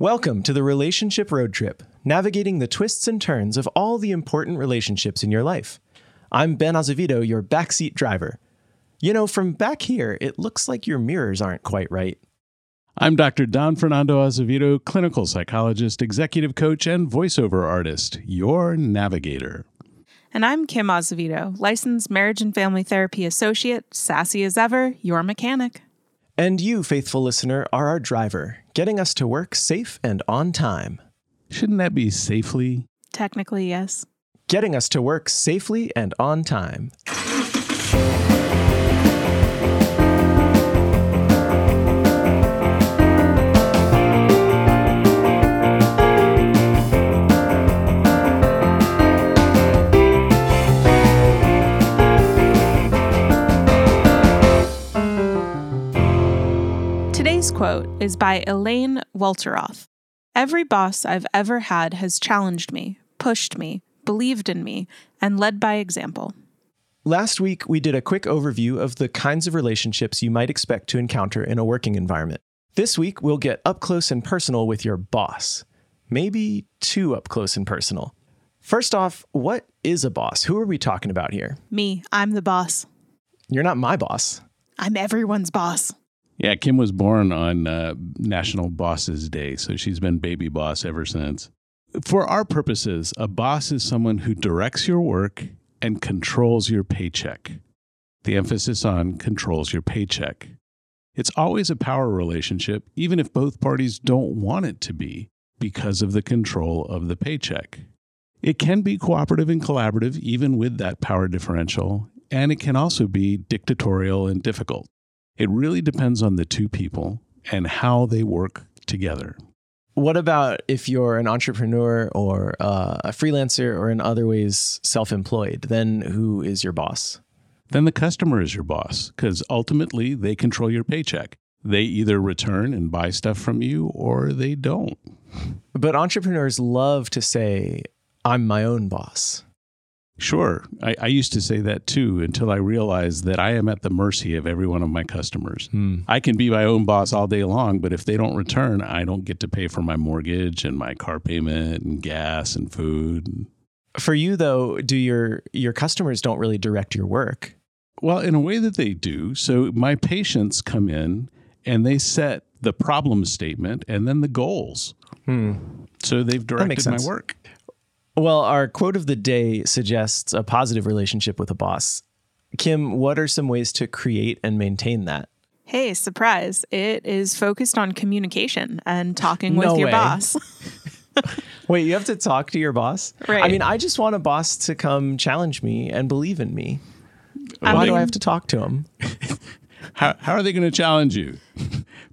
Welcome to the Relationship Road Trip, navigating the twists and turns of all the important relationships in your life. I'm Ben Azevedo, your backseat driver. You know, from back here, it looks like your mirrors aren't quite right. I'm Dr. Don Fernando Azevedo, clinical psychologist, executive coach, and voiceover artist, your navigator. And I'm Kym Azevedo, licensed marriage and family therapy associate, sassy as ever, your mechanic. And you, faithful listener, are our driver, getting us to work safe and on time. Shouldn't that be safely? Technically, yes. Getting us to work safely and on time. Is by Elaine Welteroth. Every boss I've ever had has challenged me, pushed me, believed in me, and led by example. Last week, we did a quick overview of the kinds of relationships you might expect to encounter in a working environment. This week, we'll get up close and personal with your boss. Maybe too up close and personal. First off, what is a boss? Who are we talking about here? Me, I'm the boss. You're not my boss. I'm everyone's boss. Yeah, Kym was born on uh, National Bosses Day, so she's been baby boss ever since. For our purposes, a boss is someone who directs your work and controls your paycheck. The emphasis on controls your paycheck. It's always a power relationship, even if both parties don't want it to be, because of the control of the paycheck. It can be cooperative and collaborative, even with that power differential, and it can also be dictatorial and difficult. It really depends on the two people and how they work together. What about if you're an entrepreneur or uh, a freelancer or in other ways self employed? Then who is your boss? Then the customer is your boss because ultimately they control your paycheck. They either return and buy stuff from you or they don't. But entrepreneurs love to say, I'm my own boss. Sure, I, I, used to say that too until I realized that I am at the mercy of every one of my customers. Hmm. I can be my own boss all day long, but if they don't return, I don't get to pay for my mortgage and my car payment and gas and food. For you though, do your your customers don't really direct your work? Well, in a way that they do. So my patients come in and they set the problem statement and then the goals. Hmm. So they've directed my work. Well, our quote of the day suggests a positive relationship with a boss. Kym, what are some ways to create and maintain that? Hey, surprise. It is focused on communication and talking with no your way. boss. Wait, you have to talk to your boss? Right. I mean, I just want a boss to come challenge me and believe in me. I Why mean- do I have to talk to him? How, how are they going to challenge you?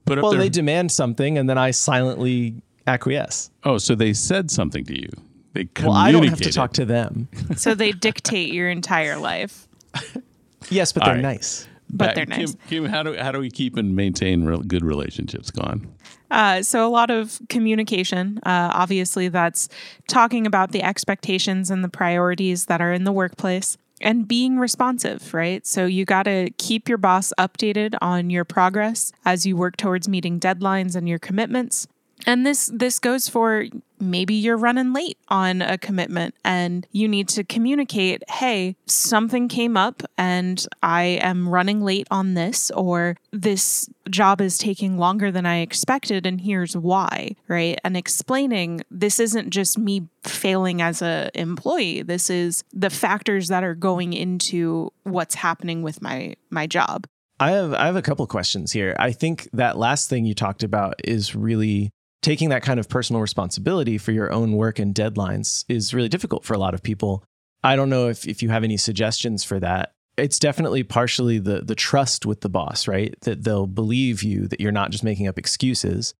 Put up Well, their, they demand something and then I silently acquiesce. oh, so they said something to you. They Well, I don't have to communicated. talk to them. so they dictate your entire life, Yes, but All they're right. nice. but they're nice. Kym, Kym, how do how do we keep and maintain real good relationships going? Uh, so, a lot of communication. Uh, obviously, that's talking about the expectations and the priorities that are in the workplace and being responsive, right? So, you got to keep your boss updated on your progress as you work towards meeting deadlines and your commitments. And this this goes for maybe you're running late on a commitment and you need to communicate, "Hey, something came up and I am running late on this or this job is taking longer than I expected and here's why," right? And explaining this isn't just me failing as a employee. This is the factors that are going into what's happening with my my job. I have I have a couple questions here. I think that last thing you talked about is really taking that kind of personal responsibility for your own work and deadlines is really difficult for a lot of people. I don't know if if you have any suggestions for that. It's definitely partially the the trust with the boss, right? That they'll believe you that you're not just making up excuses.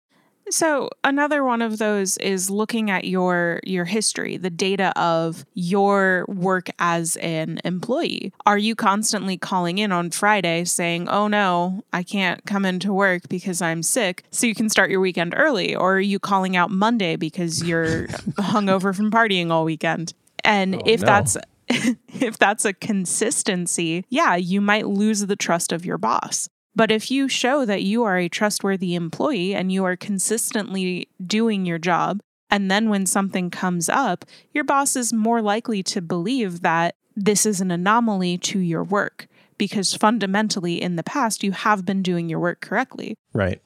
So another one of those is looking at your your history, the data of your work as an employee. Are you constantly calling in on Friday saying, "Oh no, I can't come into work because I'm sick," so you can start your weekend early, or are you calling out Monday because you're hungover from partying all weekend? And Oh, if no. that's if that's a consistency, yeah, you might lose the trust of your boss. But if you show that you are a trustworthy employee and you are consistently doing your job, and then when something comes up, your boss is more likely to believe that this is an anomaly to your work because fundamentally in the past you have been doing your work correctly. Right.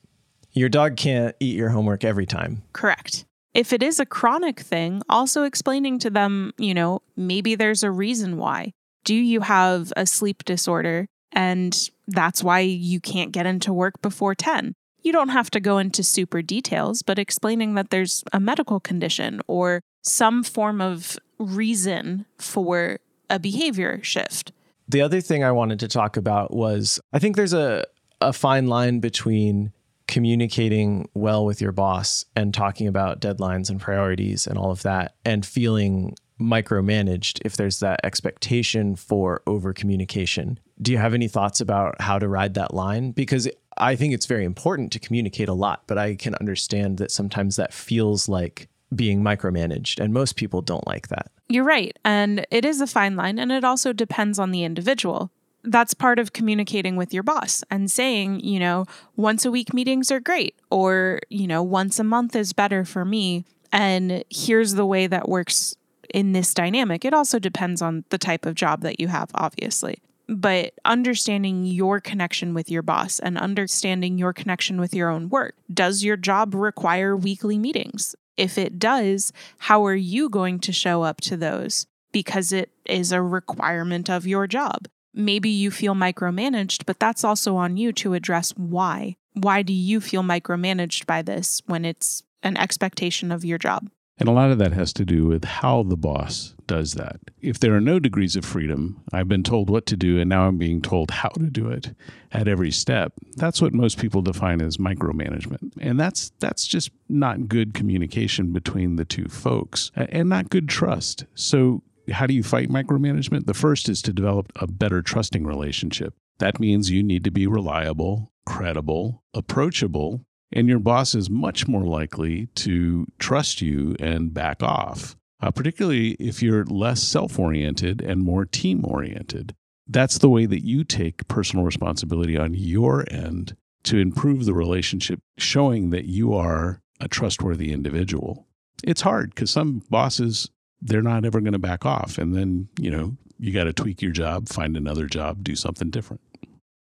Your dog can't eat your homework every time. Correct. If it is a chronic thing, also explaining to them, you know, maybe there's a reason why. Do you have a sleep disorder and that's why you can't get into work before 10? You don't have to go into super details, but explaining that there's a medical condition or some form of reason for a behavior shift. The other thing I wanted to talk about was I think there's a, a fine line between communicating well with your boss and talking about deadlines and priorities and all of that and feeling micromanaged if there's that expectation for over communication. Do you have any thoughts about how to ride that line? Because I think it's very important to communicate a lot, but I can understand that sometimes that feels like being micromanaged, and most people don't like that. You're right. And it is a fine line, and it also depends on the individual. That's part of communicating with your boss and saying, you know, once a week meetings are great, or, you know, once a month is better for me. And here's the way that works in this dynamic. It also depends on the type of job that you have, obviously. But understanding your connection with your boss and understanding your connection with your own work. Does your job require weekly meetings? If it does, how are you going to show up to those? Because it is a requirement of your job. Maybe you feel micromanaged, but that's also on you to address why. Why do you feel micromanaged by this when it's an expectation of your job? And a lot of that has to do with how the boss does that. If there are no degrees of freedom, I've been told what to do and now I'm being told how to do it at every step. That's what most people define as micromanagement. And that's that's just not good communication between the two folks and not good trust. So how do you fight micromanagement? The first is to develop a better trusting relationship. That means you need to be reliable, credible, approachable, and your boss is much more likely to trust you and back off, uh, particularly if you're less self oriented and more team oriented. That's the way that you take personal responsibility on your end to improve the relationship, showing that you are a trustworthy individual. It's hard because some bosses, they're not ever going to back off. And then, you know, you got to tweak your job, find another job, do something different.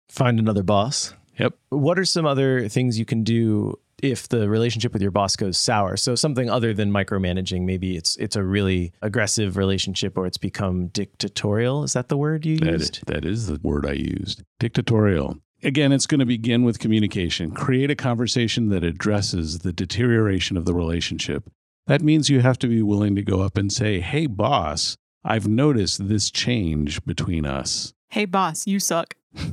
Find another boss. Yep. What are some other things you can do if the relationship with your boss goes sour? So something other than micromanaging, maybe it's it's a really aggressive relationship or it's become dictatorial. Is that the word you That used? is, that is the word I used. Dictatorial. Again, it's going to begin with communication. Create a conversation that addresses the deterioration of the relationship. That means you have to be willing to go up and say, Hey, boss, I've noticed this change between us. Hey, boss, you suck.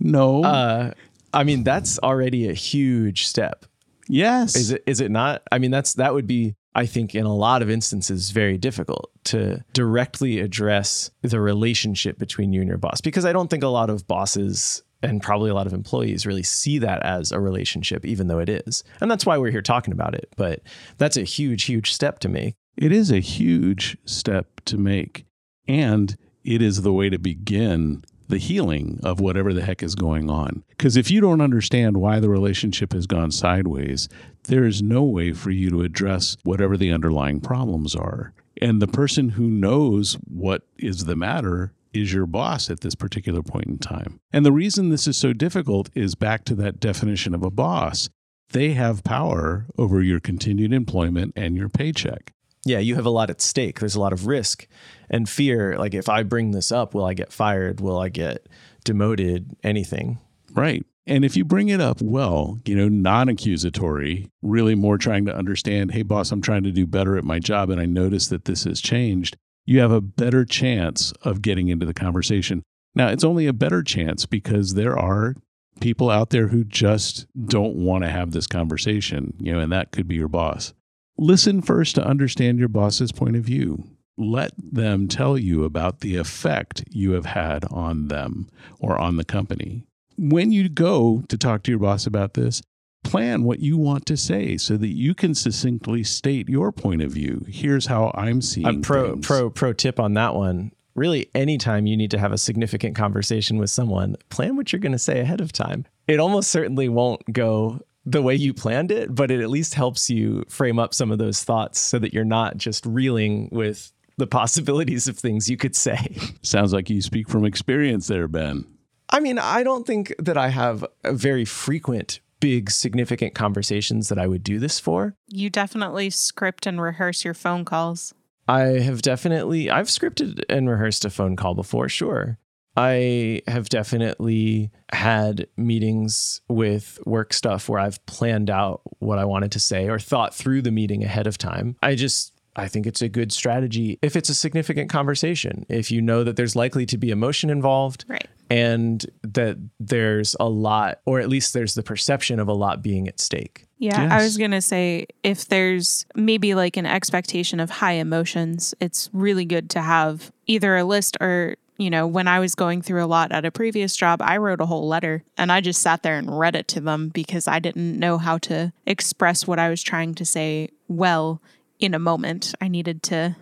No. Uh, I mean, that's already a huge step. yes. Is it? Is it not? I mean, that's that would be. I think in a lot of instances very difficult to directly address the relationship between you and your boss because I don't think a lot of bosses and probably a lot of employees really see that as a relationship even though it is. And that's why we're here talking about it, but that's a huge huge step to make. It is a huge step to make. And it is the way to begin the healing of whatever the heck is going on. Because if you don't understand why the relationship has gone sideways, there is no way for you to address whatever the underlying problems are. And the person who knows what is the matter is your boss at this particular point in time. And the reason this is so difficult is back to that definition of a boss. They have power over your continued employment and your paycheck. Yeah, you have a lot at stake. There's a lot of risk and fear. Like, if I bring this up, will I get fired? Will I get demoted? Anything. Right. And if you bring it up well, you know, non accusatory, really more trying to understand, hey, boss, I'm trying to do better at my job and I notice that this has changed, you have a better chance of getting into the conversation. Now, it's only a better chance because there are people out there who just don't want to have this conversation, you know, and that could be your boss. Listen first to understand your boss's point of view. Let them tell you about the effect you have had on them or on the company. When you go to talk to your boss about this, plan what you want to say so that you can succinctly state your point of view. Here's how I'm seeing A pro things. pro pro tip on that one. Really, anytime you need to have a significant conversation with someone, plan what you're going to say ahead of time. it almost certainly won't go the way you planned it, but it at least helps you frame up some of those thoughts so that you're not just reeling with the possibilities of things you could say. Sounds like you speak from experience there, Ben. I mean, I don't think that I have a very frequent big significant conversations that I would do this for. You definitely script and rehearse your phone calls. I have definitely I've scripted and rehearsed a phone call before, sure. I have definitely had meetings with work stuff where I've planned out what I wanted to say or thought through the meeting ahead of time. I just I think it's a good strategy if it's a significant conversation. If you know that there's likely to be emotion involved, Right. and that there's a lot, or at least there's the perception of a lot being at stake. Yeah, I was going to say if there's maybe like an expectation of high emotions, it's really good to have either a list or, you know, when I was going through a lot at a previous job, I wrote a whole letter and I just sat there and read it to them because I didn't know how to express what I was trying to say well in a moment. I needed to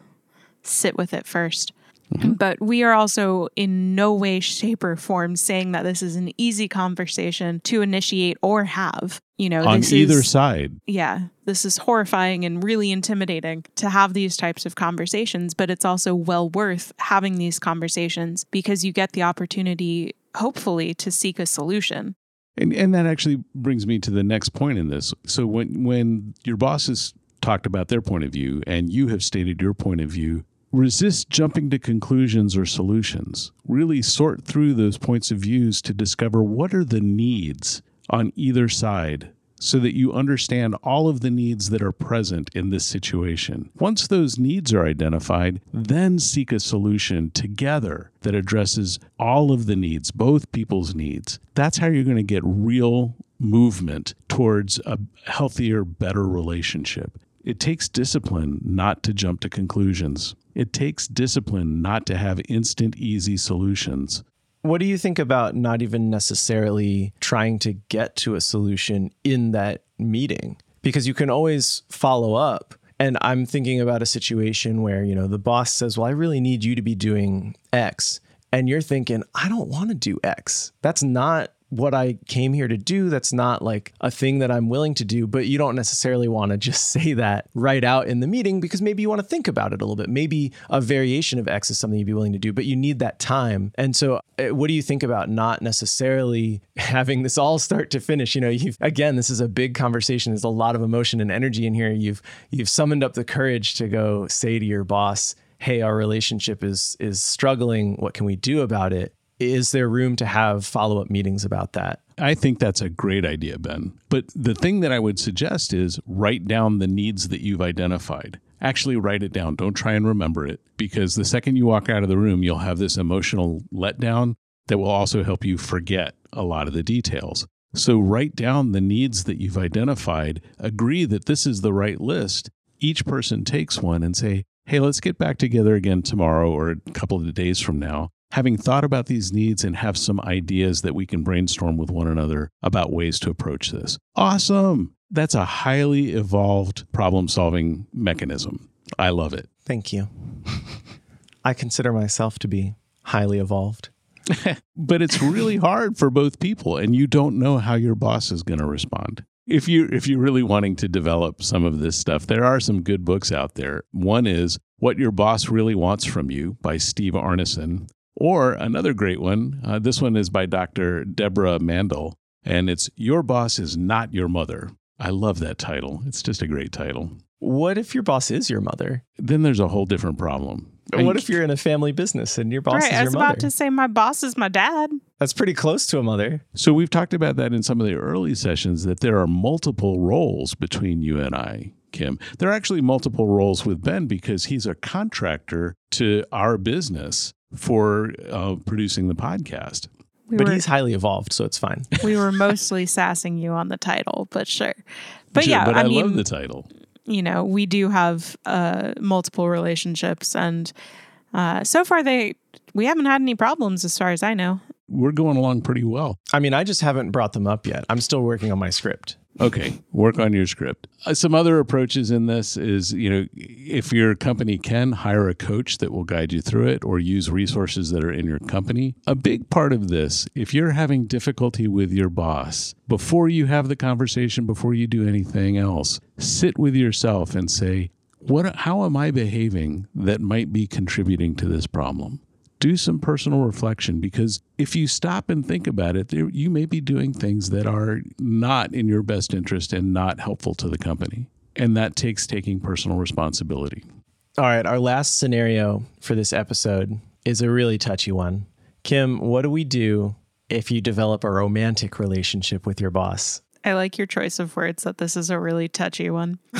sit with it 1st But we are also in no way, shape, or form saying that this is an easy conversation to initiate or have. You know, On either is, side. yeah, this is horrifying and really intimidating to have these types of conversations, but it's also well worth having these conversations because you get the opportunity, hopefully, to seek a solution. And and that actually brings me to the next point in this. So when when your bosses talked about their point of view and you have stated your point of view, resist jumping to conclusions or solutions. Really sort through those points of views to discover what are the needs on either side so that you understand all of the needs that are present in this situation. Once those needs are identified, then seek a solution together that addresses all of the needs, both people's needs. That's how you're going to get real movement towards a healthier, better relationship. It takes discipline not to jump to conclusions. It takes discipline not to have instant, easy solutions. What do you think about not even necessarily trying to get to a solution in that meeting? Because you can always follow up. And I'm thinking about a situation where, you know, the boss says, Well, I really need you to be doing X. And you're thinking, I don't want to do X. That's not what I came here to do. That's not like a thing that I'm willing to do. But you don't necessarily want to just say that right out in the meeting because maybe you want to think about it a little bit. Maybe a variation of X is something you'd be willing to do, but you need that time. And so, uh, what do you think about not necessarily having this all start to finish? You know, you've again, this is a big conversation. There's a lot of emotion and energy in here. You've you've summoned up the courage to go say to your boss, "Hey, our relationship is is struggling. What can we do about it?" Is there room to have follow up meetings about that? I think that's a great idea, Ben. But the thing that I would suggest is write down the needs that you've identified. Actually, write it down. Don't try and remember it because the second you walk out of the room, you'll have this emotional letdown that will also help you forget a lot of the details. So, write down the needs that you've identified, agree that this is the right list. Each person takes one and say, hey, let's get back together again tomorrow or a couple of days from now having thought about these needs and have some ideas that we can brainstorm with one another about ways to approach this. Awesome. That's a highly evolved problem solving mechanism. I love it. Thank you. I consider myself to be highly evolved. But it's really hard for both people and you don't know how your boss is going to respond. If you if you're really wanting to develop some of this stuff, there are some good books out there. One is What Your Boss Really Wants from You by Steve Arneson. Or another great one, uh, this one is by Dr. Deborah Mandel, and it's Your Boss is Not Your Mother. I love that title. It's just a great title. What if your boss is your mother? Then there's a whole different problem. What if you're in a family business and your boss right. is your mother? I was mother? about to say my boss is my dad. That's pretty close to a mother. So we've talked about that in some of the early sessions that there are multiple roles between you and I, Kym. There are actually multiple roles with Ben because he's a contractor to our business for uh, producing the podcast. We but were, he's highly evolved, so it's fine. we were mostly sassing you on the title, but sure. But Sure, yeah, but I, I, mean, love the title. you know, we do have uh, multiple relationships, and uh, so far they we haven't had any problems, as far as I know. We're going along pretty well. I mean, I just haven't brought them up yet. I'm still working on my script. Okay, work on your script. Uh, some other approaches in this is, you know, if your company can hire a coach that will guide you through it or use resources that are in your company. A big part of this, if you're having difficulty with your boss, before you have the conversation, before you do anything else, sit with yourself and say, what how am I behaving that might be contributing to this problem? Do some personal reflection because if you stop and think about it, there, you may be doing things that are not in your best interest and not helpful to the company. And that takes taking personal responsibility. All right. Our last scenario for this episode is a really touchy one. Kym, what do we do if you develop a romantic relationship with your boss? I like your choice of words that this is a really touchy one.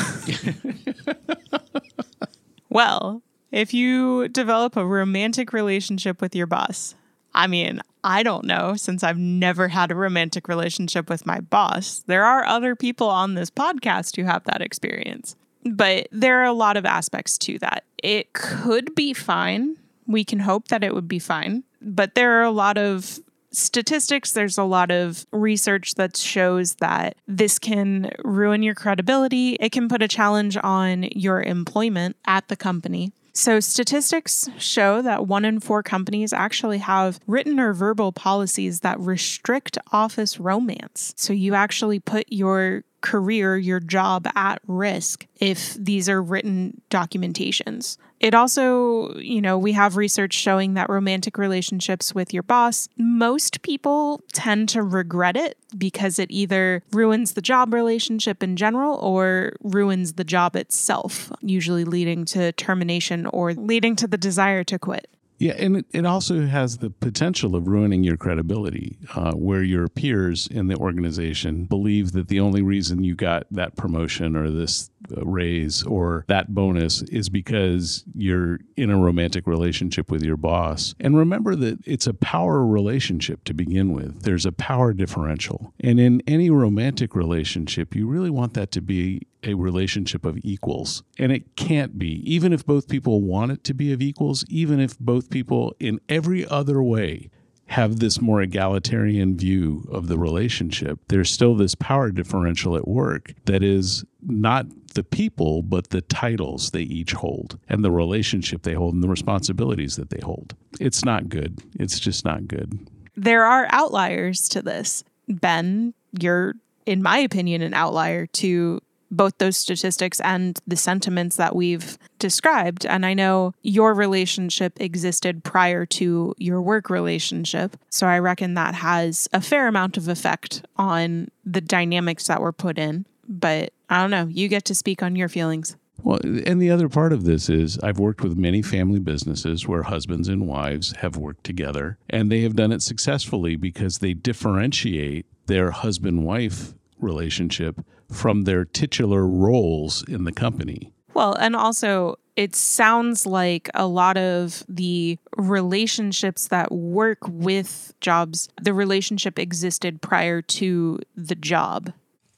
well, if you develop a romantic relationship with your boss, I mean, I don't know since I've never had a romantic relationship with my boss. There are other people on this podcast who have that experience, but there are a lot of aspects to that. It could be fine. We can hope that it would be fine, but there are a lot of statistics, there's a lot of research that shows that this can ruin your credibility. It can put a challenge on your employment at the company. So, statistics show that one in four companies actually have written or verbal policies that restrict office romance. So, you actually put your career, your job at risk if these are written documentations. It also, you know, we have research showing that romantic relationships with your boss, most people tend to regret it because it either ruins the job relationship in general or ruins the job itself, usually leading to termination or leading to the desire to quit. Yeah, and it, it also has the potential of ruining your credibility, uh, where your peers in the organization believe that the only reason you got that promotion or this raise or that bonus is because you're in a romantic relationship with your boss. And remember that it's a power relationship to begin with. There's a power differential. And in any romantic relationship, you really want that to be a relationship of equals. And it can't be, even if both people want it to be of equals, even if both people in every other way have this more egalitarian view of the relationship, there's still this power differential at work that is not the people, but the titles they each hold and the relationship they hold and the responsibilities that they hold. It's not good. It's just not good. There are outliers to this. Ben, you're, in my opinion, an outlier to both those statistics and the sentiments that we've described. And I know your relationship existed prior to your work relationship. So I reckon that has a fair amount of effect on the dynamics that were put in. But I don't know, you get to speak on your feelings. Well, and the other part of this is I've worked with many family businesses where husbands and wives have worked together and they have done it successfully because they differentiate their husband wife relationship from their titular roles in the company. Well, and also it sounds like a lot of the relationships that work with jobs, the relationship existed prior to the job.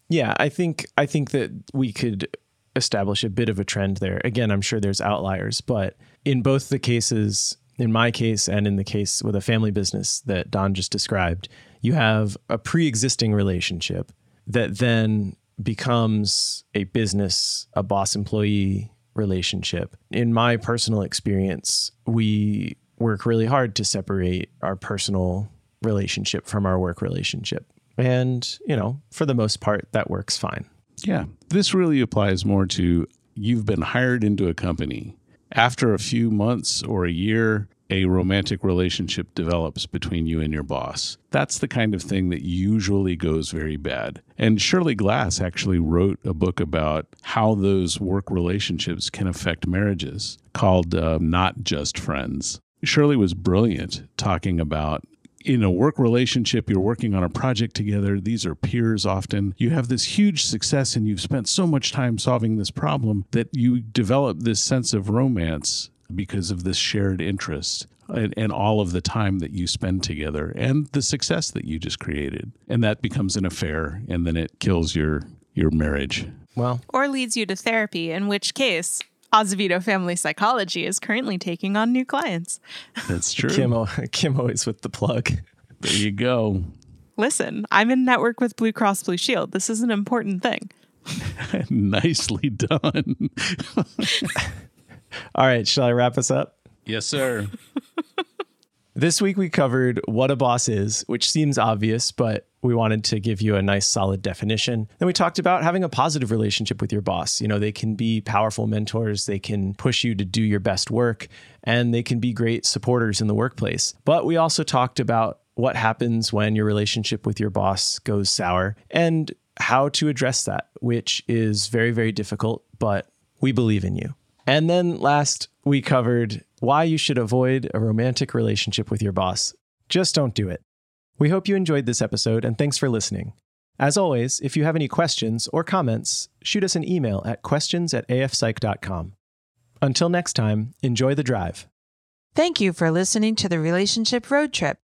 Yeah, I think I think that we could establish a bit of a trend there. Again, I'm sure there's outliers, but in both the cases, in my case and in the case with a family business that Don just described, you have a pre-existing relationship that then becomes a business, a boss employee relationship. In my personal experience, we work really hard to separate our personal relationship from our work relationship. And, you know, for the most part, that works fine. Yeah. This really applies more to you've been hired into a company. After a few months or a year, a romantic relationship develops between you and your boss. That's the kind of thing that usually goes very bad. And Shirley Glass actually wrote a book about how those work relationships can affect marriages called uh, Not Just Friends. Shirley was brilliant talking about in a work relationship, you're working on a project together. These are peers often. You have this huge success and you've spent so much time solving this problem that you develop this sense of romance because of this shared interest and, and, all of the time that you spend together and the success that you just created. And that becomes an affair and then it kills your your marriage. Well, or leads you to therapy, in which case Azevedo Family Psychology is currently taking on new clients. That's true. Kym, Kym always with the plug. There you go. listen, I'm in network with Blue Cross Blue Shield. This is an important thing. Nicely done. All right, shall I wrap us up? yes, sir. This week we covered what a boss is, which seems obvious, but we wanted to give you a nice solid definition. Then we talked about having a positive relationship with your boss. You know, they can be powerful mentors, they can push you to do your best work, and they can be great supporters in the workplace. But we also talked about what happens when your relationship with your boss goes sour and how to address that, which is very, very difficult, but we believe in you. And then last, we covered why you should avoid a romantic relationship with your boss. Just don't do it. We hope you enjoyed this episode and thanks for listening. As always, if you have any questions or comments, shoot us an email at questions at afpsych.com. Until next time, enjoy the drive. Thank you for listening to the Relationship Road Trip.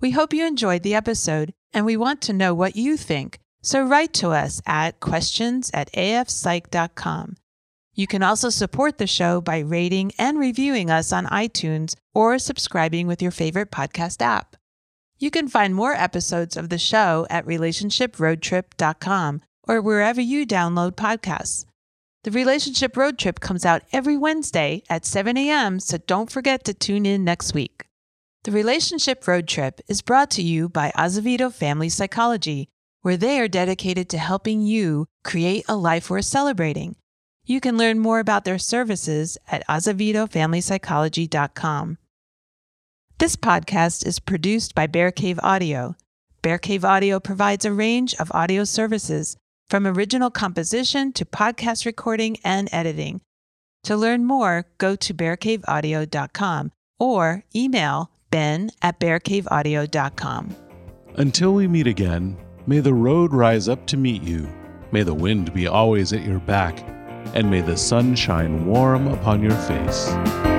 We hope you enjoyed the episode and we want to know what you think. So write to us at questions at afpsych.com. You can also support the show by rating and reviewing us on iTunes or subscribing with your favorite podcast app. You can find more episodes of the show at relationshiproadtrip.com or wherever you download podcasts. The Relationship Road Trip comes out every Wednesday at 7 a.m., so don't forget to tune in next week. The Relationship Road Trip is brought to you by Azevedo Family Psychology, where they are dedicated to helping you create a life worth celebrating. You can learn more about their services at azevedofamilypsychology.com. This podcast is produced by Bear Cave Audio. Bear Cave Audio provides a range of audio services from original composition to podcast recording and editing. To learn more, go to bearcaveaudio.com or email ben at bearcaveaudio.com. Until we meet again, may the road rise up to meet you. May the wind be always at your back, and may the sun shine warm upon your face.